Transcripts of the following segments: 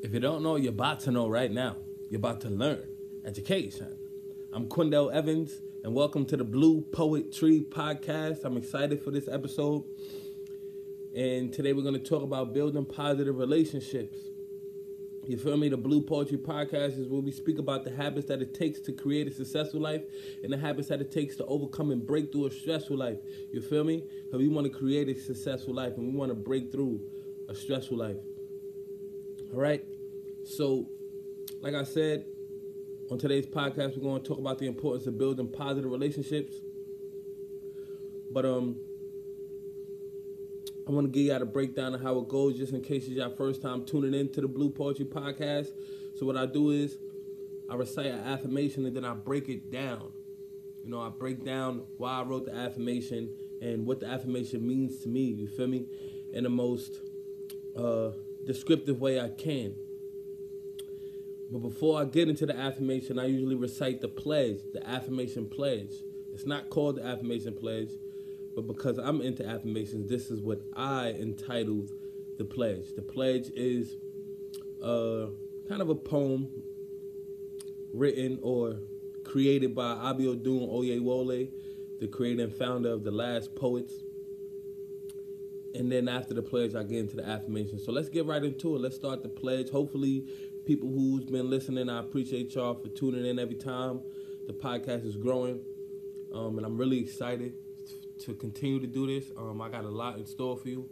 If you don't know, you're about to know right now. You're about to learn education. I'm Quindell Evans, and welcome to the Blue Poetry Podcast. I'm excited for this episode. And today we're going to talk about building positive relationships. You feel me? The Blue Poetry Podcast is where we speak about the habits that it takes to create a successful life and the habits that it takes to overcome and break through a stressful life. You feel me? Because we want to create a successful life and we want to break through a stressful life. All right? So, like I said, on today's podcast, we're going to talk about the importance of building positive relationships. But, um, I want to give y'all a breakdown of how it goes just in case it's your first time tuning in to the Blue Poetry Podcast. So what I do is I recite an affirmation and then I break it down. You know, I break down why I wrote the affirmation and what the affirmation means to me, you feel me? In the most uh, descriptive way I can. But before I get into the affirmation, I usually recite the pledge, the affirmation pledge. It's not called the affirmation pledge but because I'm into affirmations, this is what I entitled the pledge. The pledge is uh, kind of a poem written or created by Abiodun Oyewole, the creator and founder of the Last Poets. And then after the pledge, I get into the affirmation. So let's get right into it. Let's start the pledge. Hopefully, people who's been listening, I appreciate y'all for tuning in every time. The podcast is growing, um, and I'm really excited to continue to do this. Um, I got a lot in store for you.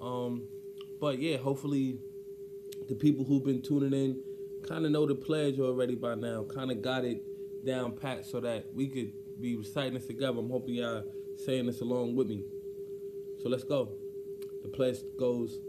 Um, but yeah, hopefully the people who've been tuning in kind of know the pledge already by now. Kind of got it down pat so that we could be reciting this together. I'm hoping y'all saying this along with me. So let's go. The place goes.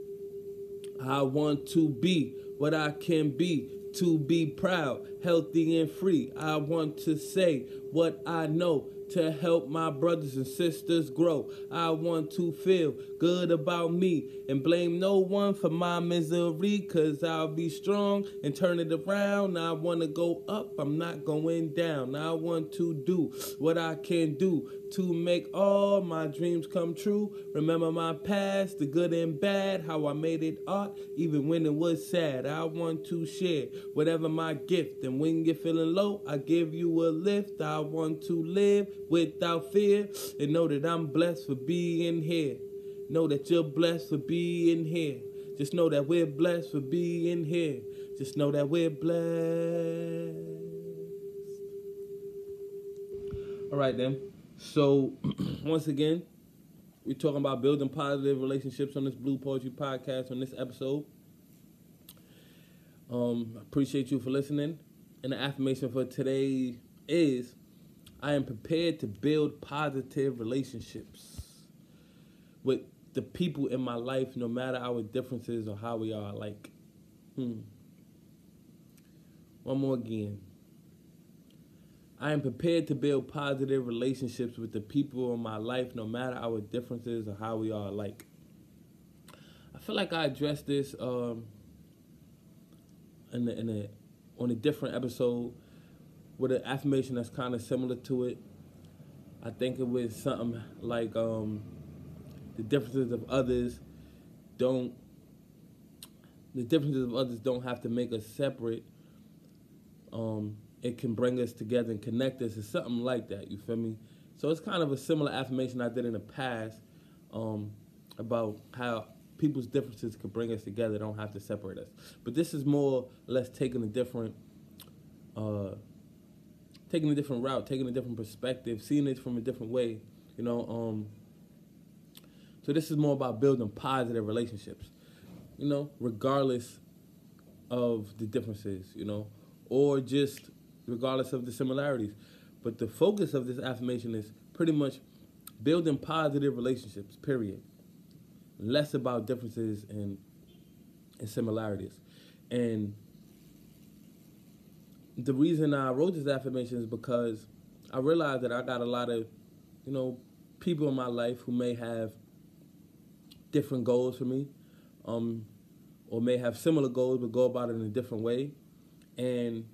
I want to be what I can be to be proud, healthy, and free. I want to say what I know to help my brothers and sisters grow. I want to feel good about me and blame no one for my misery, cause I'll be strong and turn it around. I want to go up, I'm not going down. I want to do what I can do to make all my dreams come true. Remember my past, the good and bad, how I made it art, even when it was sad. I want to share whatever my gift, and when you're feeling low, I give you a lift. I want to live without fear and know that I'm blessed for being here. Know that you're blessed for being here. Just know that we're blessed for being here. Just know that we're blessed. All right, then. So, once again, we're talking about building positive relationships on this Blue Poetry podcast on this episode. Um, appreciate you for listening. And the affirmation for today is I am prepared to build positive relationships with the people in my life, no matter our differences or how we are. Like, hmm. One more again. I am prepared to build positive relationships with the people in my life, no matter our differences or how we are. Like, I feel like I addressed this um, in, a, in a on a different episode with an affirmation that's kind of similar to it. I think it was something like um, the differences of others don't the differences of others don't have to make us separate. Um, it can bring us together and connect us. It's something like that. You feel me? So it's kind of a similar affirmation I did in the past um, about how people's differences could bring us together. Don't have to separate us. But this is more or less taking a different. Uh, taking a different route, taking a different perspective, seeing it from a different way, you know. Um, so this is more about building positive relationships, you know, regardless of the differences, you know, or just regardless of the similarities. But the focus of this affirmation is pretty much building positive relationships, period. Less about differences and, and similarities. And the reason I wrote this affirmation is because I realized that I got a lot of, you know, people in my life who may have different goals for me, um, or may have similar goals but go about it in a different way. And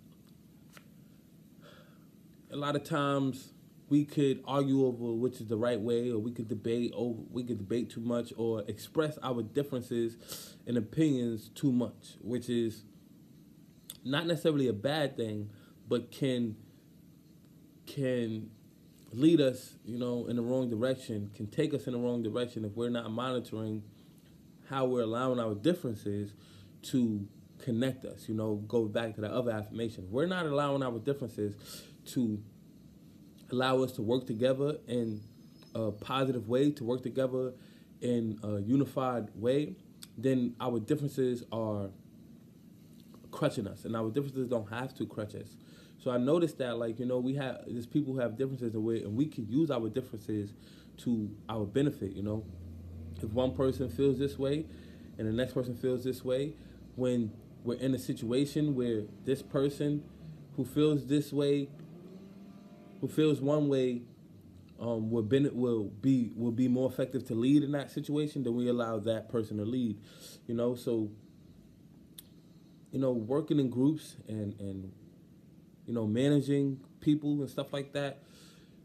a lot of times we could argue over which is the right way, or we could debate over we could debate too much, or express our differences and opinions too much, which is not necessarily a bad thing, but can can lead us, you know, in the wrong direction, can take us in the wrong direction if we're not monitoring how we're allowing our differences to connect us. You know, go back to the other affirmation. We're not allowing our differences to allow us to work together in a positive way, to work together in a unified way, then our differences are crutching us, and our differences don't have to crutch us. So I noticed that, like you know, we have there's people who have differences in way, and we can use our differences to our benefit. You know, if one person feels this way, and the next person feels this way, when we're in a situation where this person who feels this way who feels one way um, will, be, will be will be more effective to lead in that situation than we allow that person to lead. You know, so you know, working in groups and and you know, managing people and stuff like that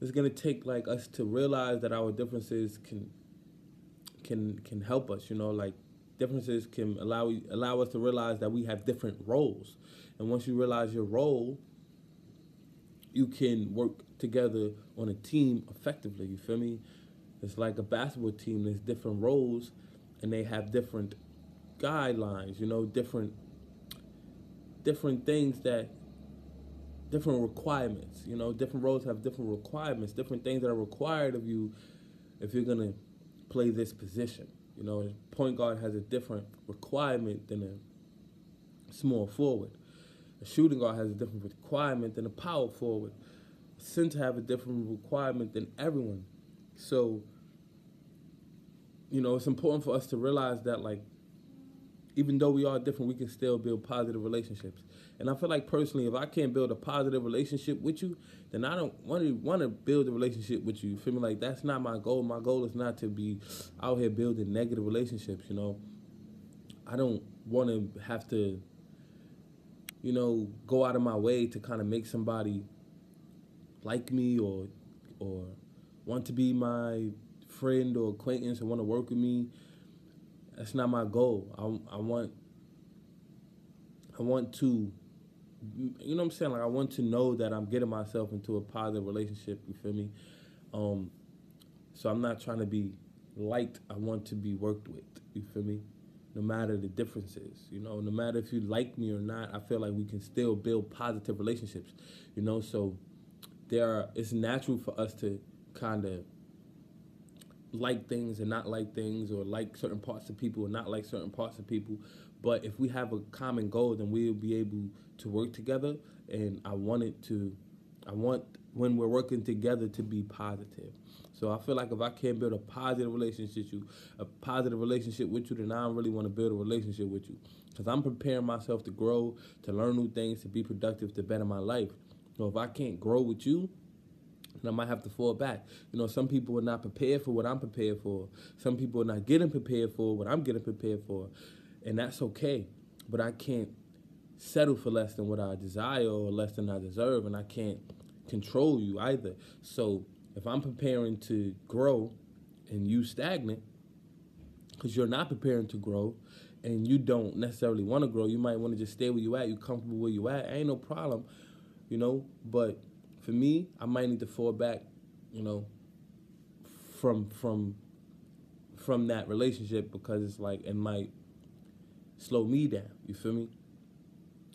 is gonna take like us to realize that our differences can can can help us. You know, like differences can allow allow us to realize that we have different roles, and once you realize your role, you can work together on a team effectively. You feel me? It's like a basketball team. There's different roles, and they have different guidelines. You know, different different things that different requirements. You know, different roles have different requirements. Different things that are required of you if you're gonna play this position. You know, a point guard has a different requirement than a small forward. A shooting guard has a different requirement than a power forward center have a different requirement than everyone. So, you know, it's important for us to realize that, like, even though we are different, we can still build positive relationships. And I feel like personally, if I can't build a positive relationship with you, then I don't want to want to build a relationship with you. you. Feel me? Like that's not my goal. My goal is not to be out here building negative relationships. You know, I don't want to have to, you know, go out of my way to kind of make somebody like me or or want to be my friend or acquaintance or want to work with me. That's not my goal. I, I want I want to you know what I'm saying? Like I want to know that I'm getting myself into a positive relationship, you feel me? Um so I'm not trying to be liked, I want to be worked with, you feel me? No matter the differences, you know, no matter if you like me or not, I feel like we can still build positive relationships, you know, so there are, it's natural for us to kind of like things and not like things or like certain parts of people and not like certain parts of people. But if we have a common goal then we'll be able to work together. And i want it to i want when we're working together to be positive. So i feel like if i can't build a positive relationship you a positive relationship with you then i don't really want to build a relationship with you. Because i'm preparing myself to grow to learn new things to be productive to better my life so if I can't grow with you, then I might have to fall back. You know, some people are not prepared for what I'm prepared for. Some people are not getting prepared for what I'm getting prepared for. And that's okay. But I can't settle for less than what I desire or less than I deserve. And I can't control you either. So if I'm preparing to grow and you stagnant, because you're not preparing to grow and you don't necessarily want to grow, you might want to just stay where you at. You're comfortable where you at. Ain't no problem you know. But for me, I might need to fall back, you know, from from from that relationship because it's like it might slow me down. You feel me?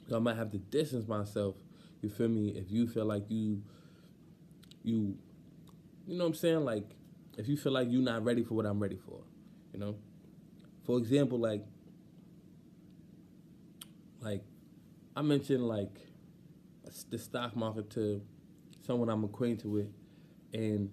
So I might have to distance myself. You feel me? If you feel like you you you know what I'm saying? Like if you feel like you're not ready for what I'm ready for, you know? For example, like like I mentioned like the stock market to someone I'm acquainted with, and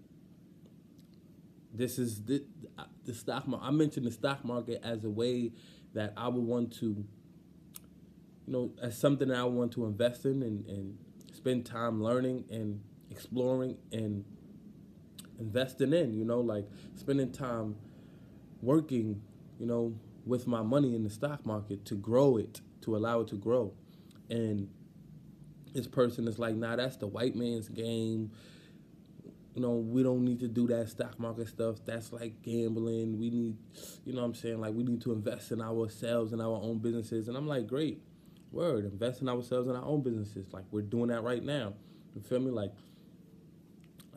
this is the, uh, the stock market. I mentioned the stock market as a way that I would want to, you know, as something that I want to invest in and, and spend time learning and exploring and investing in, you know, like spending time working, you know, with my money in the stock market to grow it, to allow it to grow. And this person is like, nah, that's the white man's game. you know, we don't need to do that stock market stuff. That's like gambling. We need, you know I'm saying? Like, we need to invest in ourselves and our own businesses. And I'm like, great, word, invest in ourselves and our own businesses. Like, we're doing that right now. You feel me? Like,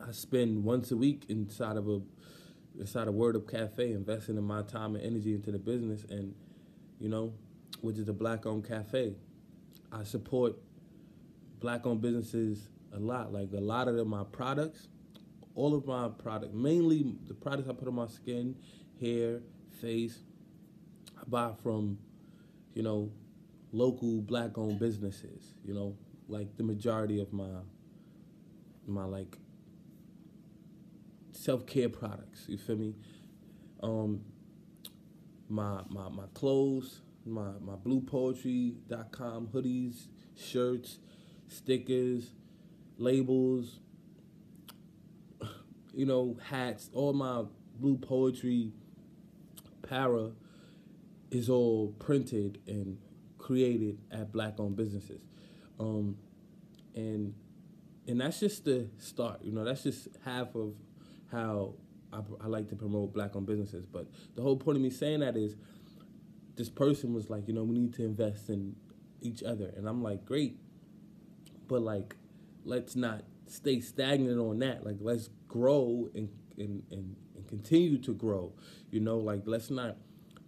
I spend once a week inside of a inside a Word Up Cafe, investing in my time and energy into the business, and you know, which is a black-owned cafe. I support black-owned businesses a lot. Like a lot of my products all of my product, mainly the products I put on my skin, hair, face, I buy from, you know, local black owned businesses, you know, like the majority of my my like self care products, you feel me? Um my my my clothes, my my bluepoetry.com hoodies, shirts, stickers, labels, you know, hats, all my blue poetry para is all printed and created at black owned businesses. Um, and and that's just the start, you know, that's just half of how I, I like to promote black owned businesses. But the whole point of me saying that is this person was like, you know, we need to invest in each other. And I'm like, great. But like, let's not stay stagnant on that. Like, let's grow and, and, and, and continue to grow. You know, like let's not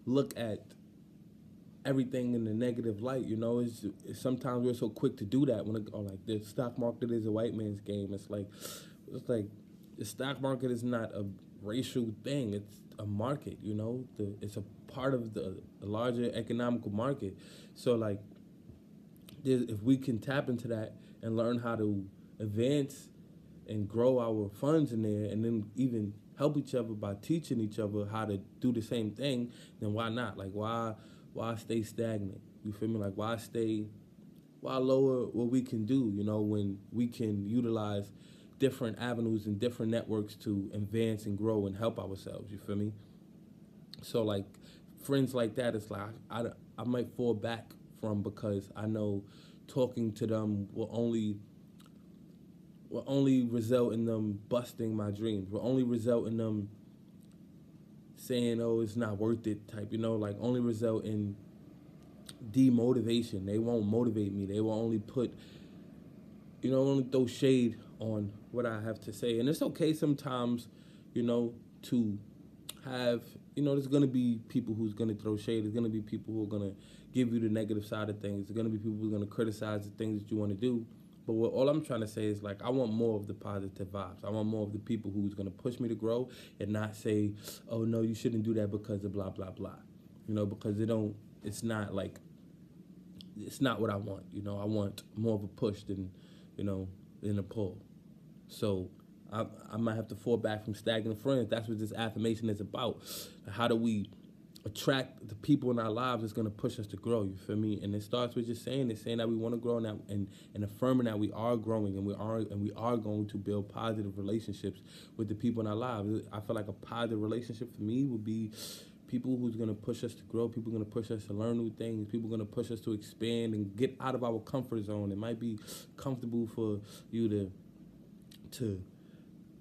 look at everything in the negative light. You know, it's, it's sometimes we're so quick to do that when it, or like the stock market is a white man's game. It's like it's like the stock market is not a racial thing. It's a market. You know, the, it's a part of the, the larger economical market. So like, if we can tap into that and learn how to advance and grow our funds in there and then even help each other by teaching each other how to do the same thing, then why not? Like why why stay stagnant? You feel me? Like why stay why lower what we can do, you know, when we can utilize different avenues and different networks to advance and grow and help ourselves, you feel me? So like friends like that, it's like I, I, I might fall back from because I know talking to them will only will only result in them busting my dreams. Will only result in them saying, "Oh, it's not worth it." Type, you know, like only result in demotivation. They won't motivate me. They will only put, you know, only throw shade on what I have to say. And it's okay sometimes, you know, to have, you know, there's gonna be people who's gonna throw shade. There's gonna be people who are gonna give you the negative side of things. There's gonna be people who are gonna criticize the things that you want to do. But what all I'm trying to say is like I want more of the positive vibes. I want more of the people who's gonna push me to grow and not say, "Oh no, you shouldn't do that because of blah blah blah," you know, because it don't. It's not like. It's not what I want. You know, I want more of a push than, you know, than a pull. So I, I might have to fall back from stagnant friends. That's what this affirmation is about. How do we attract the people in our lives that's going to push us to grow. You feel me? And it starts with just saying it, saying that we want to grow, and, and and affirming that we are growing, and we are and we are going to build positive relationships with the people in our lives. I feel like a positive relationship for me would be people who's going to push us to grow, people going to push us to learn new things, people going to push us to expand and get out of our comfort zone. It might be comfortable for you to to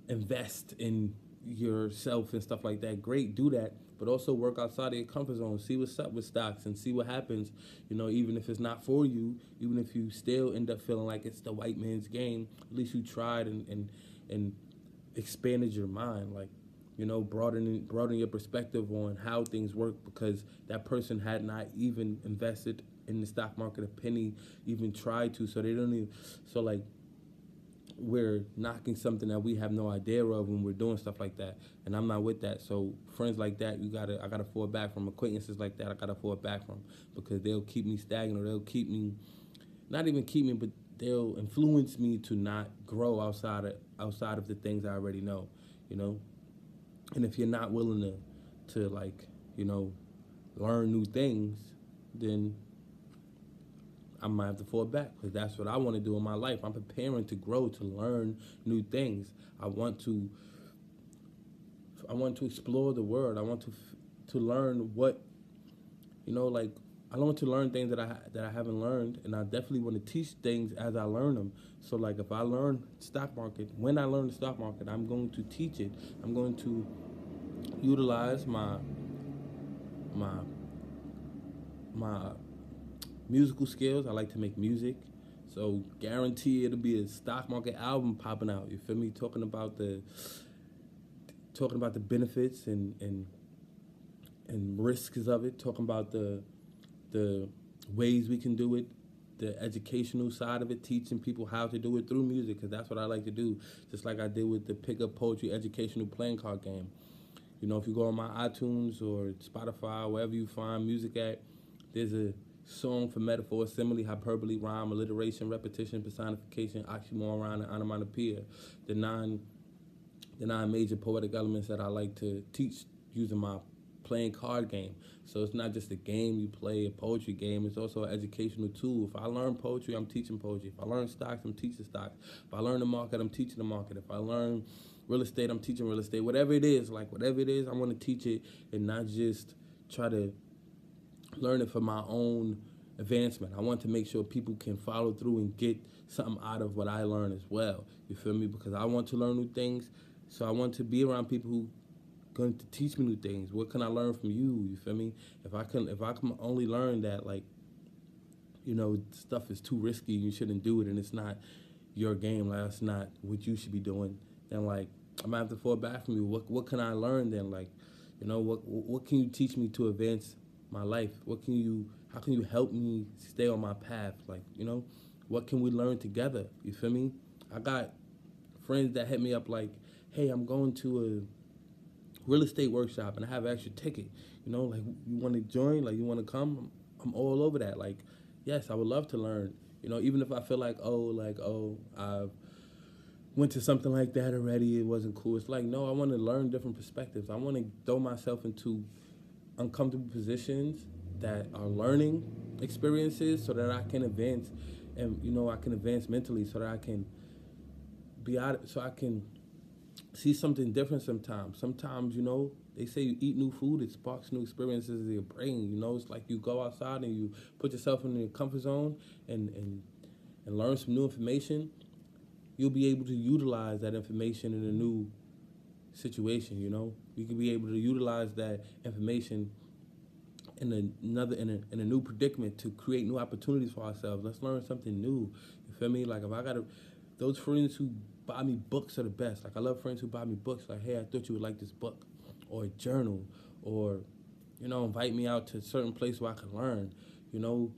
invest in yourself and stuff like that. Great, do that but also work outside of your comfort zone. See what's up with stocks and see what happens. You know, even if it's not for you, even if you still end up feeling like it's the white man's game, at least you tried and and, and expanded your mind. Like, you know, broadening broadening your perspective on how things work because that person had not even invested in the stock market a penny, even tried to. So they don't even. So like we're knocking something that we have no idea of when we're doing stuff like that. And I'm not with that. So friends like that, you gotta I gotta fall back from acquaintances like that. I gotta fall back from because they'll keep me stagnant or they'll keep me, not even keep me, but they'll influence me to not grow outside of outside of the things I already know. You know, and if you're not willing to to like you know learn new things, then I might have to fall back because that's what I want to do in my life. I'm preparing to grow, to learn new things. I want to. I want to explore the world. I want to to learn what, you know, like I want to learn things that I that I haven't learned, and I definitely want to teach things as I learn them. So, like if I learn stock market, when I learn the stock market, I'm going to teach it. I'm going to utilize my my my musical skills. I like to make music, so guarantee it'll be a stock market album popping out. You feel me? Talking about the talking about the benefits and and and risks of it. Talking about the the ways we can do it, the educational side of it, teaching people how to do it through music, because that's what I like to do. Just like I did with the Pickup Poetry Educational Playing Card Game. You know, if you go on my iTunes or Spotify, wherever you find music at, there's a song for metaphor, simile, hyperbole, rhyme, alliteration, repetition, personification, oxymoron, and onomatopoeia. The nine, the nine major poetic elements that I like to teach using my playing card game. So it's not just a game you play, a poetry game. It's also an educational tool. If I learn poetry, I'm teaching poetry. If I learn stocks, I'm teaching stocks. If I learn the market, I'm teaching the market. If I learn real estate, I'm teaching real estate. Whatever it is, like whatever it is, I want to teach it and not just try to learn it for my own advancement. I want to make sure people can follow through and get something out of what I learn as well. You feel me? Because I want to learn new things. So I want to be around people who going to teach me new things. What can I learn from you? You feel me? If I can, if I can only learn that, like, you know, stuff is too risky, you shouldn't do it, and it's not your game. Like, that's not what you should be doing. Then, like, I'm gonna have to fall back from you. What What can I learn then? Like, you know, what What can you teach me to advance my life? What can you How can you help me stay on my path? Like, you know, what can we learn together? You feel me? I got friends that hit me up like, hey, I'm going to a real estate workshop and I have an extra ticket. You know, like you want to join, like you want to come. I'm, I'm all over that. Like, yes, I would love to learn. You know, even if I feel like, oh, like, oh, I've went to something like that already, it wasn't cool. It's like, no, I want to learn different perspectives. I want to throw myself into uncomfortable positions that are learning experiences so that I can advance and, you know, I can advance mentally so that I can be out, so I can see something different sometimes. Sometimes, you know, they say you eat new food, it sparks new experiences in your brain. You know, it's like you go outside and you put yourself in your comfort zone and, and, and learn some new information. You'll be able to utilize that information in a new situation, you know? We can be able to utilize that information in another in a, in a new predicament to create new opportunities for ourselves. Let's learn something new. You feel me? Like if I got those friends who buy me books are the best. Like I love friends who buy me books. Like, hey, I thought you would like this book, or a journal, or you know, invite me out to a certain place where I can learn. You know,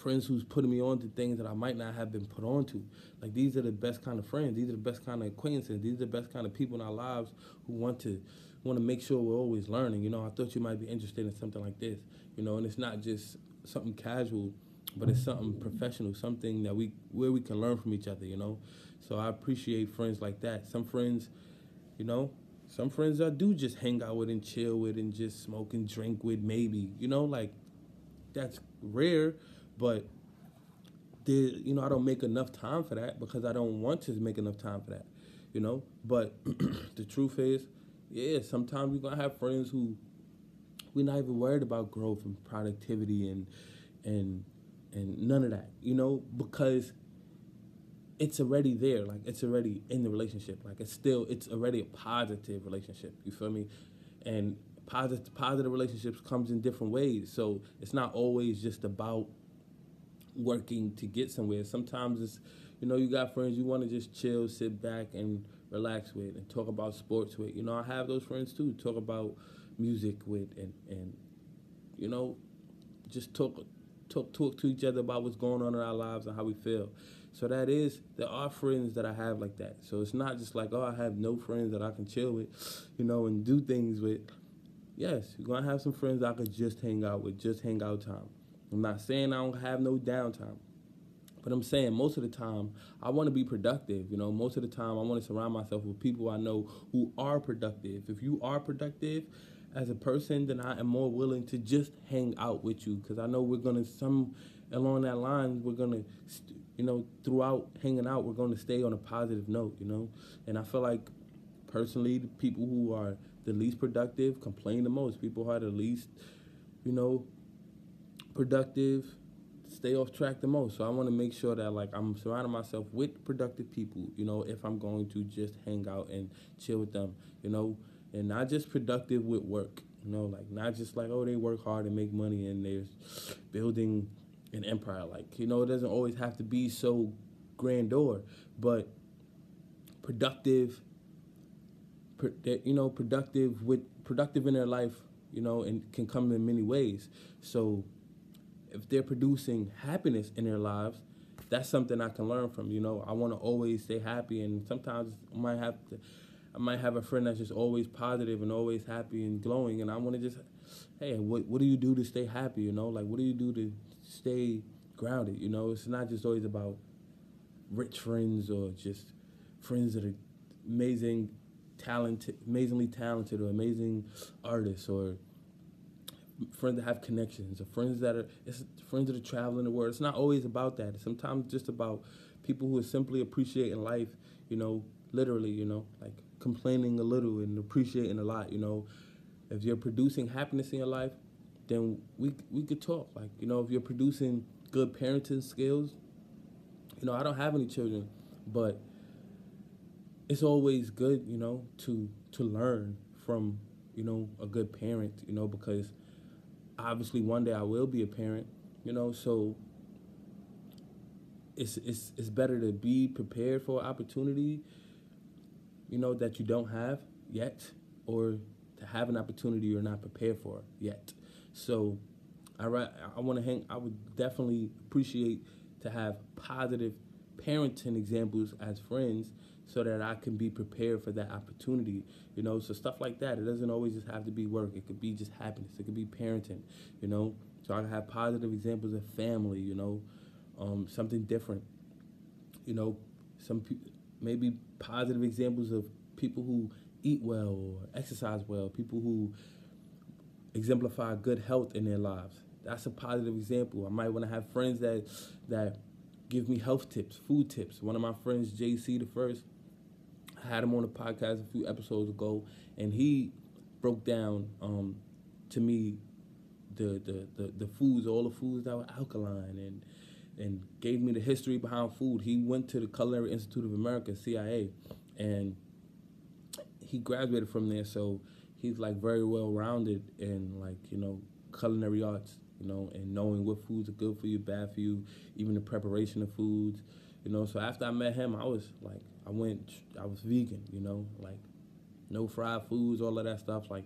friends who's putting me on to things that I might not have been put on to. Like these are the best kind of friends. These are the best kind of acquaintances. These are the best kind of people in our lives who want to want to make sure we're always learning. You know, I thought you might be interested in something like this. You know, and it's not just something casual, but it's something professional, something that we where we can learn from each other. You know, so I appreciate friends like that. Some friends, you know, some friends I do just hang out with and chill with and just smoke and drink with, maybe. You know, like that's rare, but did you know I don't make enough time for that because I don't want to make enough time for that. You know, but the truth is, yeah, sometimes we're gonna have friends who we're not even worried about growth and productivity and and and none of that, you know, because it's already there. Like it's already in the relationship. Like it's still it's already a positive relationship. You feel me? And positive positive relationships comes in different ways. So it's not always just about working to get somewhere. Sometimes it's you know, you got friends you want to just chill, sit back and relax with and talk about sports with. You know, I have those friends too. Talk about music with and and you know, just talk talk talk to each other about what's going on in our lives and how we feel. So that is, there are friends that I have like that. So it's not just like, oh, I have no friends that I can chill with, you know, and do things with. Yes, you're gonna have some friends I could just hang out with, just hang out time. I'm not saying I don't have no downtime. But I'm saying most of the time, I want to be productive. You know, most of the time, I want to surround myself with people I know who are productive. If you are productive as a person, then I am more willing to just hang out with you because I know we're going to, some along that line, we're going to, you know, throughout hanging out, we're going to stay on a positive note, you know? And I feel like personally, the people who are the least productive complain the most. People who are the least, you know, productive, stay off track the most. So I want to make sure that like I'm surrounding myself with productive people, you know, if I'm going to just hang out and chill with them, you know, and not just productive with work, you know, like not just like oh they work hard and make money and they're building an empire. Like you know, it doesn't always have to be so grandeur, but productive. You know, productive with productive in their life, you know, and can come in many ways. So, if they're producing happiness in their lives, that's something I can learn from. You know, I want to always stay happy, and sometimes I might have to I might have a friend that's just always positive and always happy and glowing, and I want to just, hey, what what do you do to stay happy? You know, like what do you do to stay grounded? You know, it's not just always about rich friends or just friends that are amazing, talented, amazingly talented, or amazing artists, or friends that have connections, or friends that are it's friends that are traveling the world. It's not always about that. It's sometimes just about people who are simply appreciating life. You know, literally. You know, like complaining a little and appreciating a lot. You know, if you're producing happiness in your life, then we we could talk. Like you know, if you're producing good parenting skills, you know, I don't have any children, but it's always good, you know, to to learn from you know a good parent, you know, because obviously one day I will be a parent, you know, so it's it's it's better to be prepared for opportunity you know, that you don't have yet, or to have an opportunity you're not prepared for yet. So, I I want to hang. I would definitely appreciate to have positive parenting examples as friends, so that I can be prepared for that opportunity. You know, so stuff like that. It doesn't always just have to be work. It could be just happiness. It could be parenting. You know, so I can have positive examples of family. You know, um, something different. You know, some people maybe positive examples of people who eat well or exercise well, people who exemplify good health in their lives. That's a positive example. I might want to have friends that that give me health tips, food tips. One of my friends, JC the first, I had him on the podcast a few episodes ago, and he broke down um, to me the, the, the, the foods, all the foods that were alkaline and and gave me the history behind food. He went to the Culinary Institute of America, CIA, and he graduated from there. So he's like very well rounded in like you know culinary arts, you know, and knowing what foods are good for you, bad for you, even the preparation of foods, you know. So after I met him, I was like, I went, I was vegan, you know, like no fried foods, all of that stuff. Like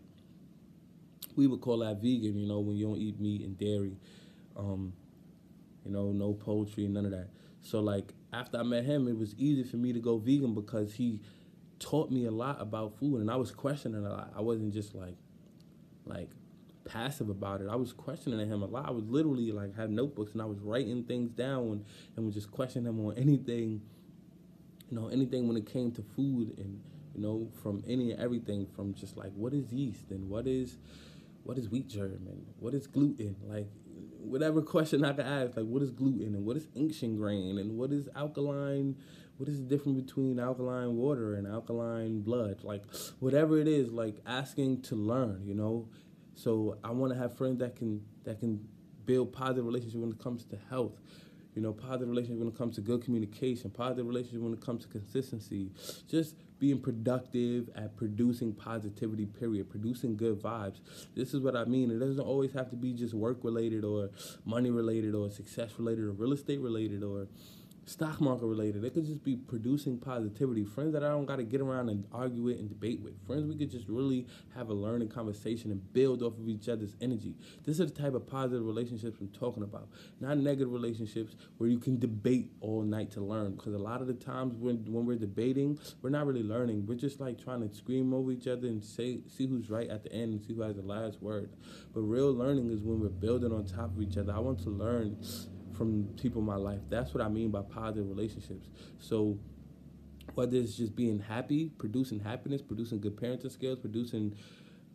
we would call that vegan, you know, when you don't eat meat and dairy. Um, you know, no poultry, none of that. So like after I met him, it was easy for me to go vegan because he taught me a lot about food, and I was questioning a lot. I wasn't just like like passive about it. I was questioning him a lot. I was literally like had notebooks and I was writing things down and, and was just questioning him on anything, you know, anything when it came to food and you know from any and everything from just like what is yeast and what is what is wheat germ and what is gluten like whatever question I could ask, like what is gluten and what is ancient grain and what is alkaline, what is the difference between alkaline water and alkaline blood, like whatever it is, like asking to learn, you know. So I want to have friends that can that can build positive relationships when it comes to health, you know, positive relationship when it comes to good communication, positive relationship when it comes to consistency, just being productive at producing positivity, period, producing good vibes. This is what I mean. It doesn't always have to be just work related or money related or success related or real estate related or stock market related. It could just be producing positivity. Friends that I don't got to get around and argue with and debate with. Friends we could just really have a learning conversation and build off of each other's energy. This is the type of positive relationships I'm talking about. Not negative relationships where you can debate all night to learn. Because a lot of the times when when we're debating, we're not really learning. We're just like trying to scream over each other and say see who's right at the end and see who has the last word. But real learning is when we're building on top of each other. I want to learn from people in my life. That's what I mean by positive relationships. So whether it's just being happy, producing happiness, producing good parenting skills, producing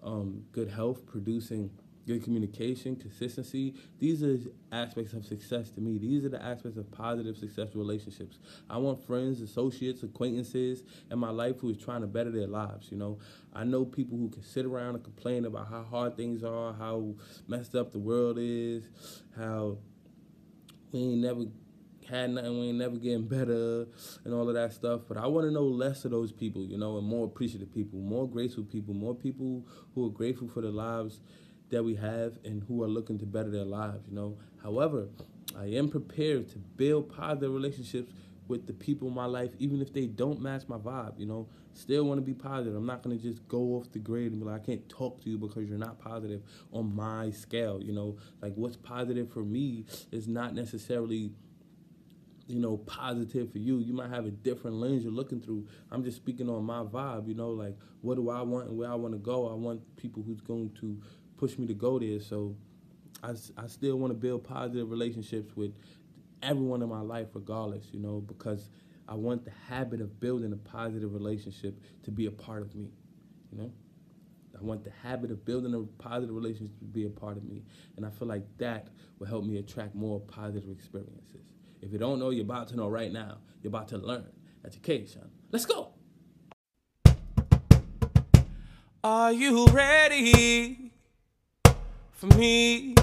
um, good health, producing good communication, consistency. These are aspects of success to me. These are the aspects of positive, successful relationships. I want friends, associates, acquaintances in my life who is trying to better their lives. You know, I know people who can sit around and complain about how hard things are, how messed up the world is, how we ain't never had nothing, we ain't never getting better, and all of that stuff. But I want to know less of those people, you know, and more appreciative people, more graceful people, more people who are grateful for the lives that we have and who are looking to better their lives, you know. However, I am prepared to build positive relationships with the people in my life, even if they don't match my vibe, you know. Still want to be positive. I'm not going to just go off the grid and be like, I can't talk to you because you're not positive on my scale, you know. Like, what's positive for me is not necessarily you know, positive for you. You might have a different lens you're looking through. I'm just speaking on my vibe, you know, like what do I want and where I want to go. I want people who's going to push me to go there. So I, I still want to build positive relationships with everyone in my life, regardless, you know, because I want the habit of building a positive relationship to be a part of me, you know. I want the habit of building a positive relationship to be a part of me. And I feel like that will help me attract more positive experiences. If you don't know, you're about to know right now. You're about to learn. Education. Let's go. Are you ready? for me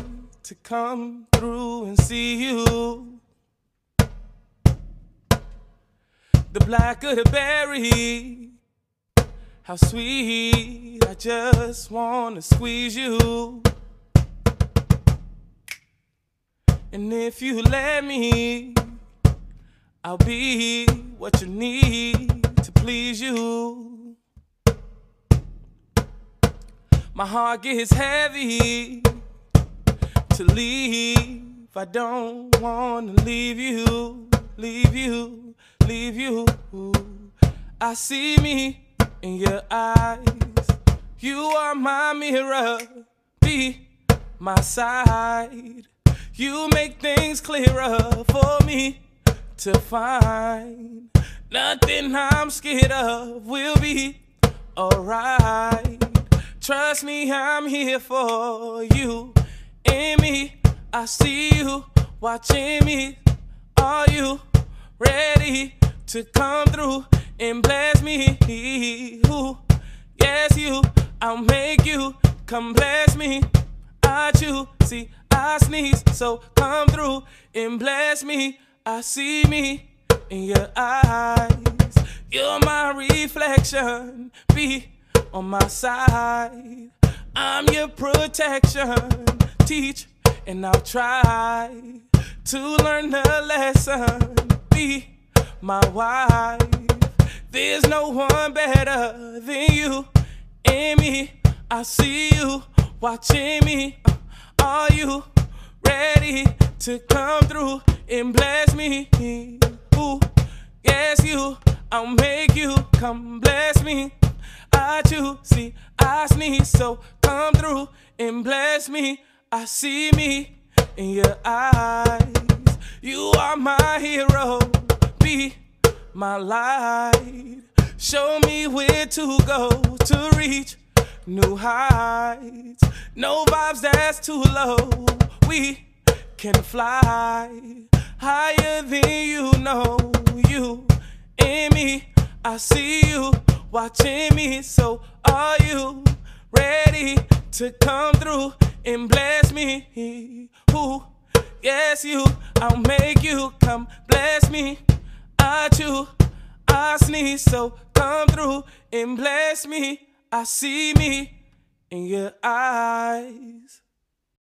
to come through and see you. The black of the berry, how sweet, I just wanna squeeze you. And if you let me, I'll be what you need to please you. My heart gets heavy to leave. I don't wanna leave you, leave you, leave you. I see me in your eyes. You are my mirror, be my side. You make things clearer for me to find. Nothing I'm scared of will be alright. Trust me, I'm here for you. In me, I see you watching me. Are you ready to come through and bless me? Ooh, yes, you. I'll make you come bless me. I choose, see, I sneeze, so come through and bless me. I see me in your eyes. You're my reflection. Be on my side. I'm your protection. Teach, and I'll try to learn the lesson. Be my wife. There's no one better than you in me. I see you watching me. Are you ready to come through and bless me? Ooh, yes, you. I'll make you come bless me. I choose, see, I sneeze, so come through and bless me. I see me in your eyes. You are my hero, be my light. Show me where to go to reach new heights. No vibes that's too low. We can fly higher than you know. You and me, I see you watching me. So are you ready to come through and bless me? Ooh, yes, you. I'll make you come bless me. I chew, I sneeze. So come through and bless me. I see me in your eyes.